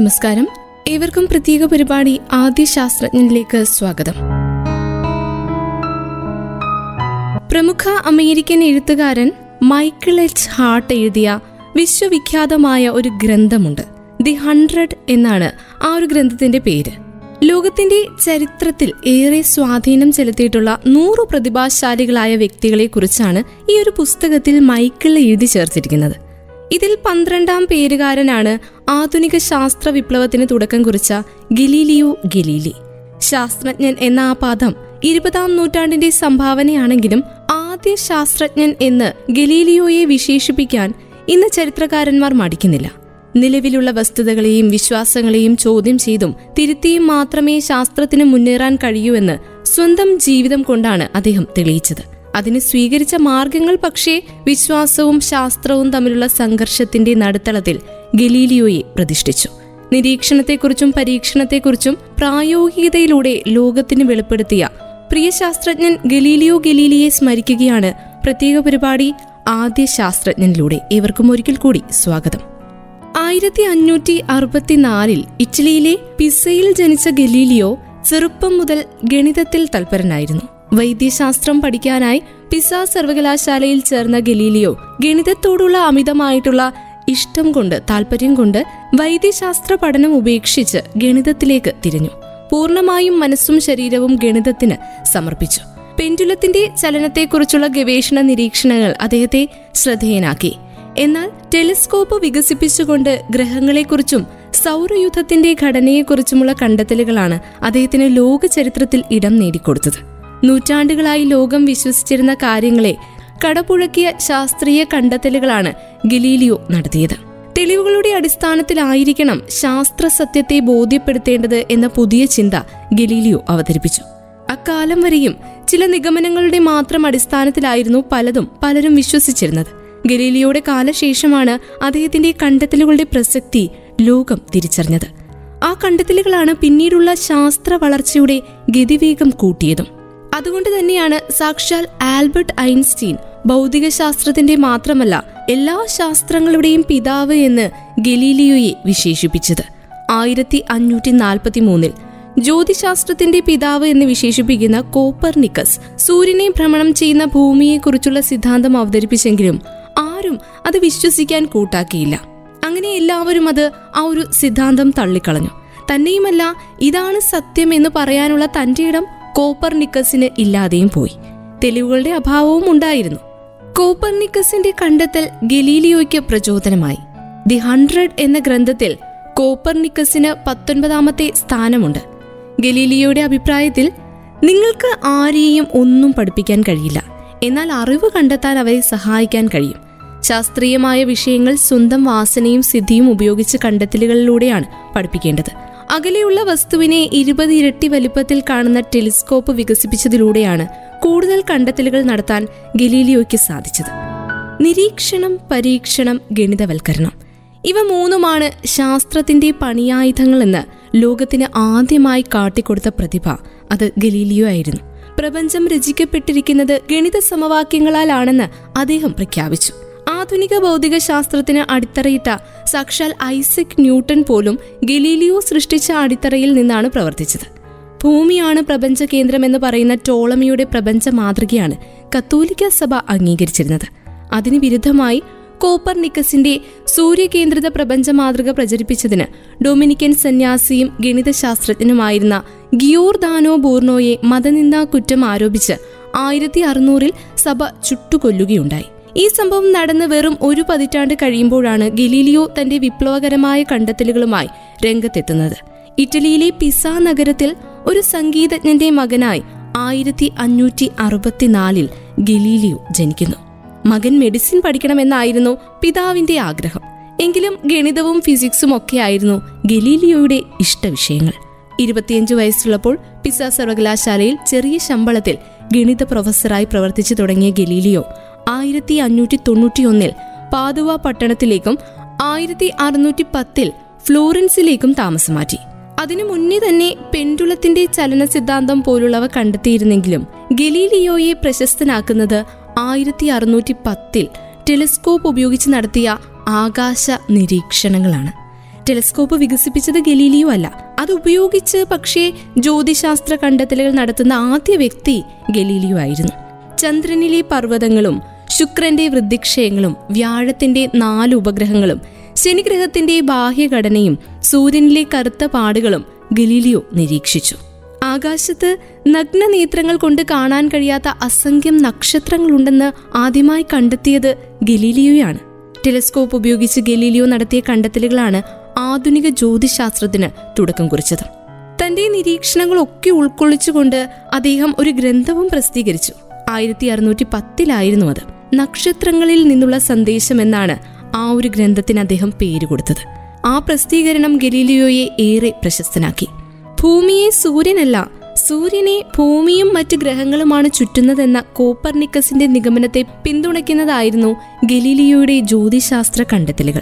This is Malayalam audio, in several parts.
നമസ്കാരം. ഏവർക്കും പ്രത്യേക പരിപാടി ആദ്യ ശാസ്ത്രജ്ഞനിലേക്ക് സ്വാഗതം. പ്രമുഖ അമേരിക്കൻ എഴുത്തുകാരൻ മൈക്കിൾ എച്ച്. ഹാർട്ട് എഴുതിയ വിശ്വവിഖ്യാതമായ ഒരു ഗ്രന്ഥമുണ്ട്. ദി ഹൺഡ്രഡ് എന്നാണ് ആ ഒരു ഗ്രന്ഥത്തിന്റെ പേര്. ലോകത്തിന്റെ ചരിത്രത്തിൽ ഏറെ സ്വാധീനം ചെലുത്തിയിട്ടുള്ള നൂറു പ്രതിഭാശാലികളായ വ്യക്തികളെ കുറിച്ചാണ് ഈ ഒരു പുസ്തകത്തിൽ മൈക്കിൾ എഴുതി ചേർത്തിരിക്കുന്നത്. ഇതിൽ പന്ത്രണ്ടാം പേരുകാരനാണ് ആധുനിക ശാസ്ത്ര വിപ്ലവത്തിന് തുടക്കം കുറിച്ച ഗലീലിയോ ഗലീലി. ശാസ്ത്രജ്ഞൻ എന്ന ആ പദം ഇരുപതാം നൂറ്റാണ്ടിന്റെ സംഭാവനയാണെങ്കിലും ആദ്യ ശാസ്ത്രജ്ഞൻ എന്ന് ഗലീലിയോയെ വിശേഷിപ്പിക്കാൻ ഇന്ന് ചരിത്രകാരന്മാർ മടിക്കുന്നില്ല. നിലവിലുള്ള വസ്തുതകളെയും വിശ്വാസങ്ങളെയും ചോദ്യം ചെയ്തും തിരുത്തിയും മാത്രമേ ശാസ്ത്രത്തിന് മുന്നേറാൻ കഴിയൂ എന്ന് സ്വന്തം ജീവിതം കൊണ്ടാണ് അദ്ദേഹം തെളിയിച്ചത്. അതിന് സ്വീകരിച്ച മാർഗങ്ങൾ പക്ഷേ വിശ്വാസവും ശാസ്ത്രവും തമ്മിലുള്ള സംഘർഷത്തിന്റെ നടുത്തളത്തിൽ ഗലീലിയോയെ പ്രതിഷ്ഠിച്ചു. നിരീക്ഷണത്തെക്കുറിച്ചും പരീക്ഷണത്തെക്കുറിച്ചും പ്രായോഗികതയിലൂടെ ലോകത്തിന് വെളിപ്പെടുത്തിയ പ്രിയ ശാസ്ത്രജ്ഞൻ ഗലീലിയോ ഗലീലിയെ സ്മരിക്കുകയാണ് പ്രത്യേക പരിപാടി ആദ്യ ശാസ്ത്രജ്ഞനിലൂടെ ഏവർക്കും ഒരിക്കൽ കൂടി സ്വാഗതം. ആയിരത്തി അഞ്ഞൂറ്റി അറുപത്തിനാലിൽ ഇറ്റലിയിലെ പിസയിൽ ജനിച്ച ഗലീലിയോ ചെറുപ്പം മുതൽ ഗണിതത്തിൽ തൽപരനായിരുന്നു. വൈദ്യശാസ്ത്രം പഠിക്കാനായി പിസ സർവകലാശാലയിൽ ചേർന്ന ഗലീലിയോ ഗണിതത്തോടുള്ള അമിതമായിട്ടുള്ള ഇഷ്ടം കൊണ്ട് താല്പര്യം കൊണ്ട് വൈദ്യശാസ്ത്ര പഠനം ഉപേക്ഷിച്ച് ഗണിതത്തിലേക്ക് തിരിഞ്ഞു. പൂർണമായും മനസ്സും ശരീരവും ഗണിതത്തിന് സമർപ്പിച്ചു. പെൻഡുലത്തിന്റെ ചലനത്തെക്കുറിച്ചുള്ള ഗവേഷണ നിരീക്ഷണങ്ങൾ അദ്ദേഹത്തെ ശ്രദ്ധേയനാക്കി. എന്നാൽ ടെലിസ്കോപ്പ് വികസിപ്പിച്ചുകൊണ്ട് ഗ്രഹങ്ങളെക്കുറിച്ചും സൗരയുദ്ധത്തിന്റെ ഘടനയെക്കുറിച്ചുമുള്ള കണ്ടെത്തലുകളാണ് അദ്ദേഹത്തിന് ലോകചരിത്രത്തിൽ ഇടം നേടിക്കൊടുത്തത്. നൂറ്റാണ്ടുകളായി ലോകം വിശ്വസിച്ചിരുന്ന കാര്യങ്ങളെ കടപുഴക്കിയ ശാസ്ത്രീയ കണ്ടെത്തലുകളാണ് ഗലീലിയോ നടത്തിയത്. തെളിവുകളുടെ അടിസ്ഥാനത്തിലായിരിക്കണം ശാസ്ത്ര സത്യത്തെ ബോധ്യപ്പെടുത്തേണ്ടത് എന്ന പുതിയ ചിന്ത ഗലീലിയോ അവതരിപ്പിച്ചു. അക്കാലം വരെയും ചില നിഗമനങ്ങളുടെ മാത്രം അടിസ്ഥാനത്തിലായിരുന്നു പലതും പലരും വിശ്വസിച്ചിരുന്നത്. ഗലീലിയോയുടെ കാലശേഷമാണ് അദ്ദേഹത്തിന്റെ കണ്ടെത്തലുകളുടെ പ്രസക്തി ലോകം തിരിച്ചറിഞ്ഞത്. ആ കണ്ടെത്തലുകളാണ് പിന്നീടുള്ള ശാസ്ത്ര വളർച്ചയുടെ ഗതിവേഗം കൂട്ടിയതും. അതുകൊണ്ട് തന്നെയാണ് സാക്ഷാൽ ആൽബർട്ട് ഐൻസ്റ്റീൻ ഭൗതിക ശാസ്ത്രത്തിന്റെ മാത്രമല്ല എല്ലാ ശാസ്ത്രങ്ങളുടെയും പിതാവ് എന്ന് ഗലീലിയോയെ വിശേഷിപ്പിച്ചത്. ആയിരത്തി അഞ്ഞൂറ്റി നാൽപ്പത്തി മൂന്നിൽ ജ്യോതിശാസ്ത്രത്തിന്റെ പിതാവ് എന്ന് വിശേഷിപ്പിക്കുന്ന കോപ്പർനിക്കസ് സൂര്യനെ ഭ്രമണം ചെയ്യുന്ന ഭൂമിയെക്കുറിച്ചുള്ള സിദ്ധാന്തം അവതരിപ്പിച്ചെങ്കിലും ആരും അത് വിശ്വസിക്കാൻ കൂട്ടാക്കിയില്ല. അങ്ങനെ എല്ലാവരും അത് ആ ഒരു സിദ്ധാന്തം തള്ളിക്കളഞ്ഞു. തന്നെയുമല്ല ഇതാണ് സത്യം എന്ന് പറയാനുള്ള തന്റെ ഇടം കോപ്പർനിക്കസിന് ഇല്ലാതെയും പോയി. തെളിവുകളുടെ അഭാവവും ഉണ്ടായിരുന്നു. കോപ്പർനിക്കസിന്റെ കണ്ടെത്തൽ ഗലീലിയോയ്ക്ക് പ്രചോദനമായി. ദി ഹൺഡ്രഡ് എന്ന ഗ്രന്ഥത്തിൽ കോപ്പർനിക്കസിന് പത്തൊൻപതാമത്തെ സ്ഥാനമുണ്ട്. ഗലീലിയോയുടെ അഭിപ്രായത്തിൽ നിങ്ങൾക്ക് ആരെയും ഒന്നും പഠിപ്പിക്കാൻ കഴിയില്ല. എന്നാൽ അറിവ് കണ്ടെത്താൻ അവരെ സഹായിക്കാൻ കഴിയും. ശാസ്ത്രീയമായ വിഷയങ്ങൾ സ്വന്തം വാസനയും സിദ്ധിയും ഉപയോഗിച്ച് കണ്ടെത്തലുകളിലൂടെയാണ് പഠിപ്പിക്കേണ്ടത്. അകലെയുള്ള വസ്തുവിനെ ഇരുപത് ഇരട്ടി വലിപ്പത്തിൽ കാണുന്ന ടെലിസ്കോപ്പ് വികസിപ്പിച്ചതിലൂടെയാണ് കൂടുതൽ കണ്ടെത്തലുകൾ നടത്താൻ ഗലീലിയോയ്ക്ക് സാധിച്ചത്. നിരീക്ഷണം പരീക്ഷണം ഗണിതവൽക്കരണം. ഇവ മൂന്നുമാണ് ശാസ്ത്രത്തിന്റെ പണിയായുധങ്ങളെന്ന് ലോകത്തിന് ആദ്യമായി കാട്ടിക്കൊടുത്ത പ്രതിഭ. അത് ഗലീലിയോ ആയിരുന്നു. പ്രപഞ്ചം രചിക്കപ്പെട്ടിരിക്കുന്നത് ഗണിത സമവാക്യങ്ങളാലാണെന്ന് അദ്ദേഹം പ്രഖ്യാപിച്ചു. ആധുനിക ഭൗതിക ശാസ്ത്രത്തിന് അടിത്തറയിട്ട സാക്ഷാൽ ഐസക് ന്യൂട്ടൺ പോലും ഗലീലിയോ സൃഷ്ടിച്ച അടിത്തറയിൽ നിന്നാണ് പ്രവർത്തിച്ചത്. ഭൂമിയാണ് പ്രപഞ്ച കേന്ദ്രം എന്ന് പറയുന്ന ടോളമിയുടെ പ്രപഞ്ച മാതൃകയാണ് കത്തോലിക്ക സഭ അംഗീകരിച്ചിരുന്നത്. അതിന് വിരുദ്ധമായി കോപ്പർ നിക്കസിന്റെ സൂര്യകേന്ദ്രിത പ്രപഞ്ച മാതൃക പ്രചരിപ്പിച്ചതിന് ഡൊമിനിക്കൻ സന്യാസിയും ഗണിതശാസ്ത്രജ്ഞനുമായിരുന്ന ഗിയോർദാനോ ബൂർണോയെ മതനിന്ദാ കുറ്റം ആരോപിച്ച് ആയിരത്തി അറുന്നൂറിൽ സഭ ചുട്ടുകൊല്ലുകയുണ്ടായി. ഈ സംഭവം നടന്ന് വെറും ഒരു പതിറ്റാണ്ട് കഴിയുമ്പോഴാണ് ഗലീലിയോ തന്റെ വിപ്ലവകരമായ കണ്ടെത്തലുകളുമായി രംഗത്തെത്തുന്നത്. ഇറ്റലിയിലെ പിസ നഗരത്തിൽ ഒരു സംഗീതജ്ഞന്റെ മകനായി ആയിരത്തി അഞ്ഞൂറ്റി അറുപത്തിനാലിൽ ഗലീലിയോ ജനിക്കുന്നു. മകൻ മെഡിസിൻ പഠിക്കണമെന്നായിരുന്നു പിതാവിന്റെ ആഗ്രഹം. എങ്കിലും ഗണിതവും ഫിസിക്സും ഒക്കെയായിരുന്നു ഗലീലിയോയുടെ ഇഷ്ടവിഷയങ്ങൾ ഇരുപത്തിയഞ്ചു വയസ്സുള്ളപ്പോൾ പിസ സർവകലാശാലയിൽ ചെറിയ ശമ്പളത്തിൽ ഗണിത പ്രൊഫസറായി പ്രവർത്തിച്ചു തുടങ്ങിയ ഗലീലിയോ ആയിരത്തി അഞ്ഞൂറ്റി തൊണ്ണൂറ്റിയൊന്നിൽ പാതുവ പട്ടണത്തിലേക്കും ആയിരത്തി അറുന്നൂറ്റി പത്തിൽ ഫ്ലോറൻസിലേക്കും താമസം മാറ്റി. അതിനു മുന്നേ തന്നെ പെൻഡുളത്തിന്റെ ചലന സിദ്ധാന്തം പോലുള്ളവ കണ്ടെത്തിയിരുന്നെങ്കിലും ഗലീലിയോയെ പ്രശസ്തനാക്കുന്നത് ആയിരത്തി അറുന്നൂറ്റി പത്തിൽ ടെലിസ്കോപ്പ് ഉപയോഗിച്ച് നടത്തിയ ആകാശ നിരീക്ഷണങ്ങളാണ്. ടെലിസ്കോപ്പ് വികസിപ്പിച്ചത് ഗലീലിയോ അല്ല. അത് ഉപയോഗിച്ച് പക്ഷേ ജ്യോതിശാസ്ത്ര കണ്ടെത്തലുകൾ നടത്തുന്ന ആദ്യ വ്യക്തി ഗലീലിയോ ആയിരുന്നു. ചന്ദ്രനിലെ പർവതങ്ങളും ശുക്രന്റെ വൃദ്ധിക്ഷയങ്ങളും വ്യാഴത്തിന്റെ നാല് ഉപഗ്രഹങ്ങളും ശനിഗ്രഹത്തിന്റെ ബാഹ്യഘടനയും സൂര്യനിലെ കറുത്ത പാടുകളും ഗലീലിയോ നിരീക്ഷിച്ചു. ആകാശത്ത് നഗ്നനേത്രങ്ങൾ കൊണ്ട് കാണാൻ കഴിയാത്ത അസംഖ്യം നക്ഷത്രങ്ങളുണ്ടെന്ന് ആദ്യമായി കണ്ടെത്തിയത് ഗലീലിയോയാണ്. ടെലിസ്കോപ്പ് ഉപയോഗിച്ച് ഗലീലിയോ നടത്തിയ കണ്ടെത്തലുകളാണ് ആധുനിക ജ്യോതിശാസ്ത്രത്തിന് തുടക്കം കുറിച്ചത്. തന്റെ നിരീക്ഷണങ്ങളൊക്കെ ഉൾക്കൊള്ളിച്ചുകൊണ്ട് അദ്ദേഹം ഒരു ഗ്രന്ഥവും പ്രസിദ്ധീകരിച്ചു. ആയിരത്തി അറുന്നൂറ്റി പത്തിലായിരുന്നു അത്. നക്ഷത്രങ്ങളിൽ നിന്നുള്ള സന്ദേശം എന്നാണ് ആ ഒരു ഗ്രന്ഥത്തിന് അദ്ദേഹം പേര് കൊടുത്തത്. ആ പ്രസിദ്ധീകരണം ഗലീലിയോയെ ഏറെ പ്രശസ്തനാക്കി. ഭൂമിയെ സൂര്യനല്ല സൂര്യനെ ഭൂമിയും മറ്റ് ഗ്രഹങ്ങളുമാണ് ചുറ്റുന്നതെന്ന കോപ്പർനിക്കസിന്റെ നിഗമനത്തെ പിന്തുണയ്ക്കുന്നതായിരുന്നു ഗലീലിയോയുടെ ജ്യോതിശാസ്ത്ര കണ്ടെത്തലുകൾ.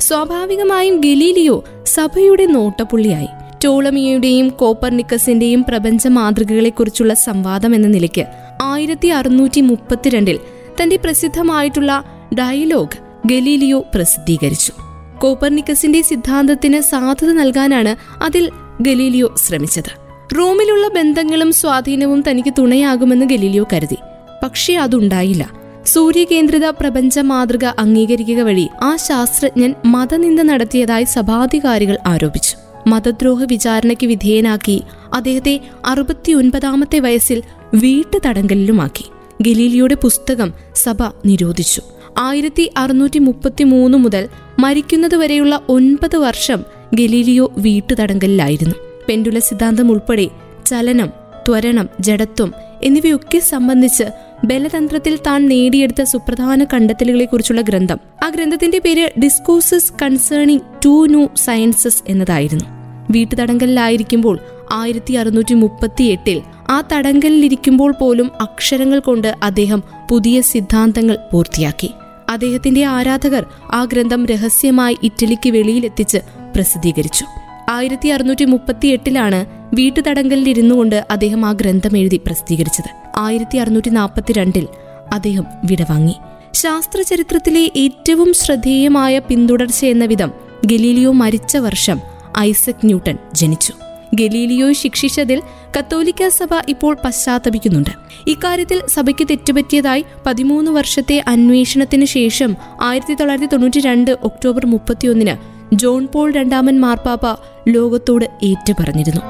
സ്വാഭാവികമായും ഗലീലിയോ സഭയുടെ നോട്ടപ്പുള്ളിയായി. ടോളമിയുടെയും കോപ്പർനിക്കസിന്റെയും പ്രപഞ്ച മാതൃകകളെക്കുറിച്ചുള്ള സംവാദം എന്ന നിലയ്ക്ക് ആയിരത്തി അറുന്നൂറ്റി മുപ്പത്തിരണ്ടിൽ തന്റെ പ്രസിദ്ധമായിട്ടുള്ള ഡയലോഗ് ഗലീലിയോ പ്രസിദ്ധീകരിച്ചു. കോപ്പർനിക്കസിന്റെ സിദ്ധാന്തത്തിന് സാധുത നൽകാനാണ് അതിൽ ഗലീലിയോ ശ്രമിച്ചത്. റോമിലുള്ള ബന്ധങ്ങളും സ്വാധീനവും തനിക്ക് തുണയാകുമെന്ന് ഗലീലിയോ കരുതി. പക്ഷേ അതുണ്ടായില്ല. സൂര്യകേന്ദ്രിത പ്രപഞ്ച മാതൃക അംഗീകരിക്കുക വഴി ആ ശാസ്ത്രജ്ഞൻ മതനിന്ദ നടത്തിയതായി സഭാധികാരികൾ ആരോപിച്ചു. മതദ്രോഹ വിചാരണയ്ക്ക് വിധേയനാക്കി അദ്ദേഹത്തെ അറുപത്തിയൊൻപതാമത്തെ വയസ്സിൽ വീട്ടുതടങ്കലിലുമാക്കി. ഗലീലിയുടെ പുസ്തകം സഭ നിരോധിച്ചു. ആയിരത്തി അറുന്നൂറ്റി മുപ്പത്തി മൂന്ന് മുതൽ മരിക്കുന്നതുവരെയുള്ള ഒൻപത് വർഷം ഗലീലിയോ വീട്ടുതടങ്കലിലായിരുന്നു. പെൻഡുല സിദ്ധാന്തം ഉൾപ്പെടെ ചലനം ത്വരണം ജഡത്വം എന്നിവയൊക്കെ സംബന്ധിച്ച് ബലതന്ത്രത്തിൽ താൻ നേടിയെടുത്ത സുപ്രധാന കണ്ടെത്തലുകളെക്കുറിച്ചുള്ള ഗ്രന്ഥം. ആ ഗ്രന്ഥത്തിന്റെ പേര് discourses concerning two new sciences എന്നതായിരുന്നു. വീട്ടുതടങ്കലിലായിരിക്കുമ്പോൾ ആയിരത്തി അറുന്നൂറ്റി മുപ്പത്തി എട്ടിൽ ആ തടങ്കലിലിരിക്കുമ്പോൾ പോലും അക്ഷരങ്ങൾ കൊണ്ട് അദ്ദേഹം പുതിയ സിദ്ധാന്തങ്ങൾ പൂർത്തിയാക്കി. അദ്ദേഹത്തിന്റെ ആരാധകർ ആ ഗ്രന്ഥം രഹസ്യമായി ഇറ്റലിക്ക് വെളിയിലെത്തിച്ച് പ്രസിദ്ധീകരിച്ചു. ആയിരത്തി അറുന്നൂറ്റി മുപ്പത്തി എട്ടിലാണ് വീട്ടുതടങ്കലിലിരുന്നു കൊണ്ട് അദ്ദേഹം ആ ഗ്രന്ഥം എഴുതി പ്രസിദ്ധീകരിച്ചത്. ആയിരത്തി അറുന്നൂറ്റി നാൽപ്പത്തിരണ്ടിൽ അദ്ദേഹം വിടവാങ്ങി ശാസ്ത്രചരിത്രത്തിലെ ഏറ്റവും ശ്രദ്ധേയമായ പിന്തുടർച്ച എന്ന വിധം ഗലീലിയോ മരിച്ച വർഷം ഐസക് ന്യൂട്ടൺ ജനിച്ചു. ഗലീലിയോ ശിക്ഷിച്ചതിൽ കത്തോലിക്ക സഭ ഇപ്പോൾ പശ്ചാത്തപിക്കുന്നുണ്ട്. ഇക്കാര്യത്തിൽ സഭയ്ക്ക് തെറ്റുപറ്റിയതായി പതിമൂന്ന് വർഷത്തെ അന്വേഷണത്തിന് ശേഷം ആയിരത്തി തൊള്ളായിരത്തി തൊണ്ണൂറ്റി രണ്ട് ഒക്ടോബർ മുപ്പത്തിയൊന്നിന് ജോൺ പോൾ രണ്ടാമൻ മാർപ്പാപ്പ ലോകത്തോട് ഏറ്റുപറഞ്ഞിരുന്നു.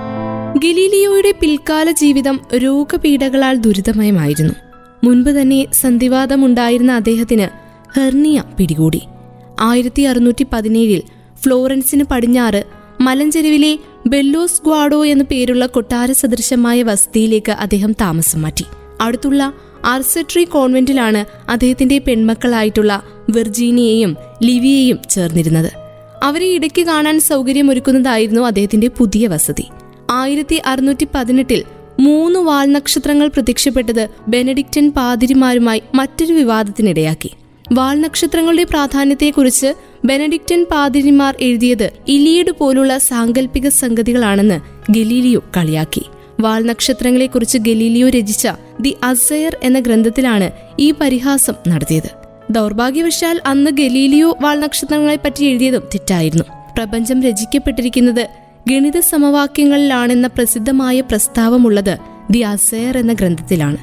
ഗലീലിയോയുടെ പിൽക്കാല ജീവിതം രോഗപീഠകളാൽ ദുരിതമയമായിരുന്നു. മുൻപ് തന്നെ സന്ധിവാദമുണ്ടായിരുന്ന അദ്ദേഹത്തിന് ഹെർണിയ പിടികൂടി. ആയിരത്തി അറുന്നൂറ്റി പതിനേഴിൽ ഫ്ലോറൻസിന് പടിഞ്ഞാറ് മലഞ്ചെരുവിലെ ബെല്ലോസ് ഗ്വാഡോ എന്ന പേരുള്ള കൊട്ടാര സദൃശമായ വസതിയിലേക്ക് അദ്ദേഹം താമസം മാറ്റി. അടുത്തുള്ള ആർസെട്രി കോൺവെന്റിലാണ് അദ്ദേഹത്തിന്റെ പെൺമക്കളായിട്ടുള്ള വെർജീനിയയും ലിവിയയും ചേർന്നിരുന്നത്. അവരെ ഇടയ്ക്ക് കാണാൻ സൗകര്യമൊരുക്കുന്നതായിരുന്നു അദ്ദേഹത്തിന്റെ പുതിയ വസതി. ആയിരത്തി അറുന്നൂറ്റി പതിനെട്ടിൽ മൂന്ന് വാൽനക്ഷത്രങ്ങൾ പ്രത്യക്ഷപ്പെട്ടത് ബെനഡിക്റ്റൻ പാതിരിമാരുമായി മറ്റൊരു വിവാദത്തിനിടയാക്കി. വാൽനക്ഷത്രങ്ങളുടെ പ്രാധാന്യത്തെക്കുറിച്ച് ബെനഡിക്റ്റൻ പാതിരിമാർ എഴുതിയത് ഇലിയഡ് പോലുള്ള സാങ്കല്പിക സംഗതികളാണെന്ന് ഗലീലിയോ കളിയാക്കി. വാൽനക്ഷത്രങ്ങളെക്കുറിച്ച് ഗലീലിയോ രചിച്ച ദി അസയർ എന്ന ഗ്രന്ഥത്തിലാണ് ഈ പരിഹാസം നടത്തിയത്. ദൗർഭാഗ്യവശാൽ അന്ന് ഗലീലിയോ വാൽനക്ഷത്രങ്ങളെപ്പറ്റി എഴുതിയതും തെറ്റായിരുന്നു. പ്രപഞ്ചം രചിക്കപ്പെട്ടിരിക്കുന്നത് ഗണിത സമവാക്യങ്ങളിലാണെന്ന പ്രസിദ്ധമായ പ്രസ്താവമുള്ളത് ദി അസയർ എന്ന ഗ്രന്ഥത്തിലാണ്.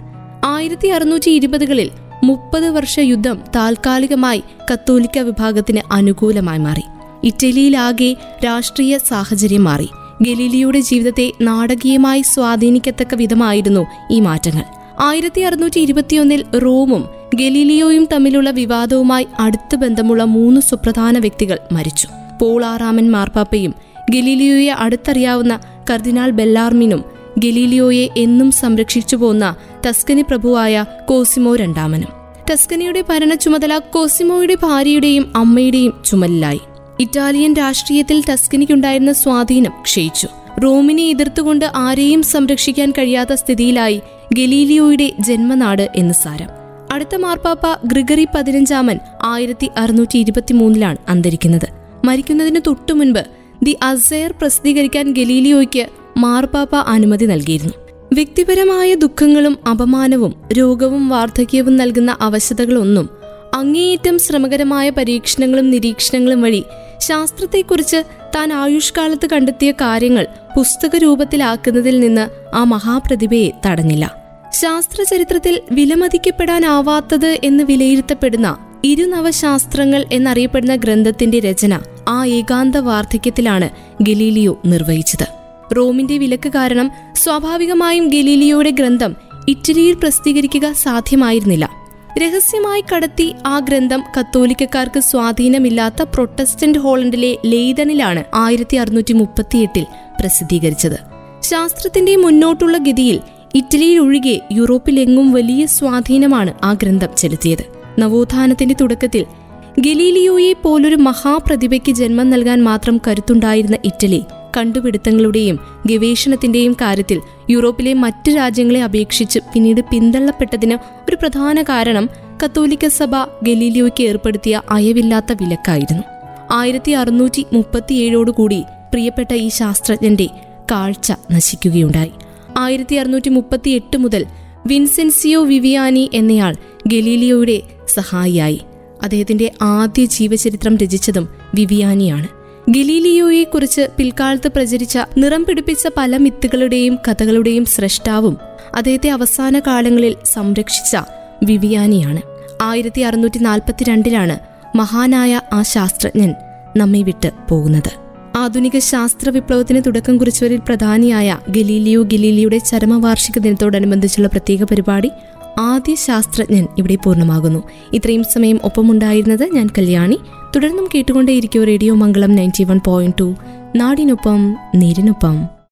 ആയിരത്തി അറുന്നൂറ്റി ഇരുപതുകളിൽ മുപ്പത് വർഷ യുദ്ധം താൽക്കാലികമായി കത്തോലിക്ക വിഭാഗത്തിന് അനുകൂലമായി മാറി. ഇറ്റലിയിലാകെ രാഷ്ട്രീയ സാഹചര്യം മാറി. ഗലീലിയുടെ ജീവിതത്തെ നാടകീയമായി സ്വാധീനിക്കത്തക്ക വിധമായിരുന്നു ഈ മാറ്റങ്ങൾ. ആയിരത്തി അറുന്നൂറ്റി ഇരുപത്തിയൊന്നിൽ റോമും ഗലീലിയോയും തമ്മിലുള്ള വിവാദവുമായി അടുത്ത ബന്ധമുള്ള മൂന്ന് സുപ്രധാന വ്യക്തികൾ മരിച്ചു. പോളാറാമൻ മാർപ്പാപ്പയും ഗലീലിയോയെ അടുത്തറിയാവുന്ന കർദിനാൾ ബെല്ലാർമിനും ഗലീലിയോയെ എന്നും സംരക്ഷിച്ചു പോന്ന ടസ്കനി പ്രഭുവായ കോസിമോ രണ്ടാമനും. ടസ്കനിയുടെ ഭരണ ചുമതല കോസിമോയുടെ ഭാര്യയുടെയും അമ്മയുടെയും ചുമലിലായി. ഇറ്റാലിയൻ രാഷ്ട്രീയത്തിൽ ടസ്കനിക്കുണ്ടായിരുന്ന സ്വാധീനം ക്ഷയിച്ചു. റോമിനെ എതിർത്തുകൊണ്ട് ആരെയും സംരക്ഷിക്കാൻ കഴിയാത്ത സ്ഥിതിയിലായി ഗലീലിയോയുടെ ജന്മനാട് എന്ന് സാരം. അടുത്ത മാർപ്പാപ്പ ഗ്രിഗറി പതിനഞ്ചാമൻ ആയിരത്തി അറുന്നൂറ്റി ഇരുപത്തിമൂന്നിലാണ് അന്തരിക്കുന്നത്. മരിക്കുന്നതിന് തൊട്ടു മുൻപ് ദി അസയർ പ്രസിദ്ധീകരിക്കാൻ ഗലീലിയോയ്ക്ക് മാർപ്പാപ്പ അനുമതി നൽകിയിരുന്നു. വ്യക്തിപരമായ ദുഃഖങ്ങളും അപമാനവും രോഗവും വാർദ്ധക്യവും നൽകുന്ന അവശതകളൊന്നും അങ്ങേയറ്റം ശ്രമകരമായ പരീക്ഷണങ്ങളും നിരീക്ഷണങ്ങളും വഴി ശാസ്ത്രത്തെക്കുറിച്ച് താൻ ആയുഷ്കാലത്ത് കണ്ടെത്തിയ കാര്യങ്ങൾ പുസ്തക രൂപത്തിലാക്കുന്നതിൽ നിന്ന് ആ മഹാപ്രതിഭയെ തടഞ്ഞില്ല. ശാസ്ത്രചരിത്രത്തിൽ വിലമതിക്കപ്പെടാനാവാത്തത് എന്ന് വിലയിരുത്തപ്പെടുന്ന ഇരുനവശാസ്ത്രങ്ങൾ എന്നറിയപ്പെടുന്ന ഗ്രന്ഥത്തിന്റെ രചന ആ ഏകാന്ത വാർദ്ധക്യത്തിലാണ് ഗലീലിയോ നിർവഹിച്ചത്. റോമിന്റെ വിലക്ക് കാരണം സ്വാഭാവികമായും ഗലീലിയോയുടെ ഗ്രന്ഥം ഇറ്റലിയിൽ പ്രസിദ്ധീകരിക്കുക സാധ്യമായിരുന്നില്ല. രഹസ്യമായി കടത്തി ആ ഗ്രന്ഥം കത്തോലിക്കക്കാർക്ക് സ്വാധീനമില്ലാത്ത പ്രൊട്ടസ്റ്റന്റ് ഹോളണ്ടിലെ ലെയ്തനിലാണ് ആയിരത്തി അറുന്നൂറ്റി മുപ്പത്തിയെട്ടിൽ പ്രസിദ്ധീകരിച്ചത്. ശാസ്ത്രത്തിന്റെ മുന്നോട്ടുള്ള ഗതിയിൽ ഇറ്റലിയിൽ ഒഴികെ യൂറോപ്പിലെങ്ങും വലിയ സ്വാധീനമാണ് ആ ഗ്രന്ഥം ചെലുത്തിയത്. നവോത്ഥാനത്തിന്റെ തുടക്കത്തിൽ ഗലീലിയോയെ പോലൊരു മഹാപ്രതിഭയ്ക്ക് ജന്മം നൽകാൻ മാത്രം കരുത്തുണ്ടായിരുന്ന ഇറ്റലി കണ്ടുപിടുത്തങ്ങളുടെയും ഗവേഷണത്തിന്റെയും കാര്യത്തിൽ യൂറോപ്പിലെ മറ്റ് രാജ്യങ്ങളെ അപേക്ഷിച്ച് പിന്നീട് പിന്തള്ളപ്പെട്ടതിന് ഒരു പ്രധാന കാരണം കത്തോലിക്ക സഭ ഗലീലിയോയ്ക്ക് ഏർപ്പെടുത്തിയ അയവില്ലാത്ത വിലക്കായിരുന്നു. ആയിരത്തി അറുന്നൂറ്റി മുപ്പത്തിയേഴോടുകൂടി പ്രിയപ്പെട്ട ഈ ശാസ്ത്രജ്ഞന്റെ കാഴ്ച നശിക്കുകയുണ്ടായി. ആയിരത്തി അറുന്നൂറ്റി മുപ്പത്തി എട്ട് മുതൽ വിൻസെൻസിയോ വിവിയാനി എന്നയാൾ ഗലീലിയോയുടെ സഹായിയായി. അദ്ദേഹത്തിന്റെ ആദ്യ ജീവചരിത്രം രചിച്ചതും വിവിയാനിയാണ്. ഗലീലിയോയെക്കുറിച്ച് പിൽക്കാലത്ത് പ്രചരിച്ച നിറം പിടിപ്പിച്ച പല മിത്തുകളുടെയും കഥകളുടെയും സ്രഷ്ടാവും അദ്ദേഹത്തെ അവസാന കാലങ്ങളിൽ സംരക്ഷിച്ച വിവിയാനിയാണ്. ആയിരത്തി അറുന്നൂറ്റി നാൽപ്പത്തിരണ്ടിലാണ് മഹാനായ ആ ശാസ്ത്രജ്ഞൻ നമ്മെ വിട്ട് പോകുന്നത്. ആധുനിക ശാസ്ത്ര വിപ്ലവത്തിന് തുടക്കം കുറിച്ചവരിൽ പ്രധാനിയായ ഗലീലിയോ ഗലീലിയുടെ ചരമവാർഷിക ദിനത്തോടനുബന്ധിച്ചുള്ള പ്രത്യേക പരിപാടി ആദ്യ ശാസ്ത്രജ്ഞൻ ഇവിടെ പൂർണമാകുന്നു. ഇത്രയും സമയം ഒപ്പമുണ്ടായിരുന്നത് ഞാൻ കല്യാണി. തുടർന്നും കേട്ടുകൊണ്ടേയിരിക്കും radio Mangalam ninety one point two. നാടിനൊപ്പം നീരിനൊപ്പം.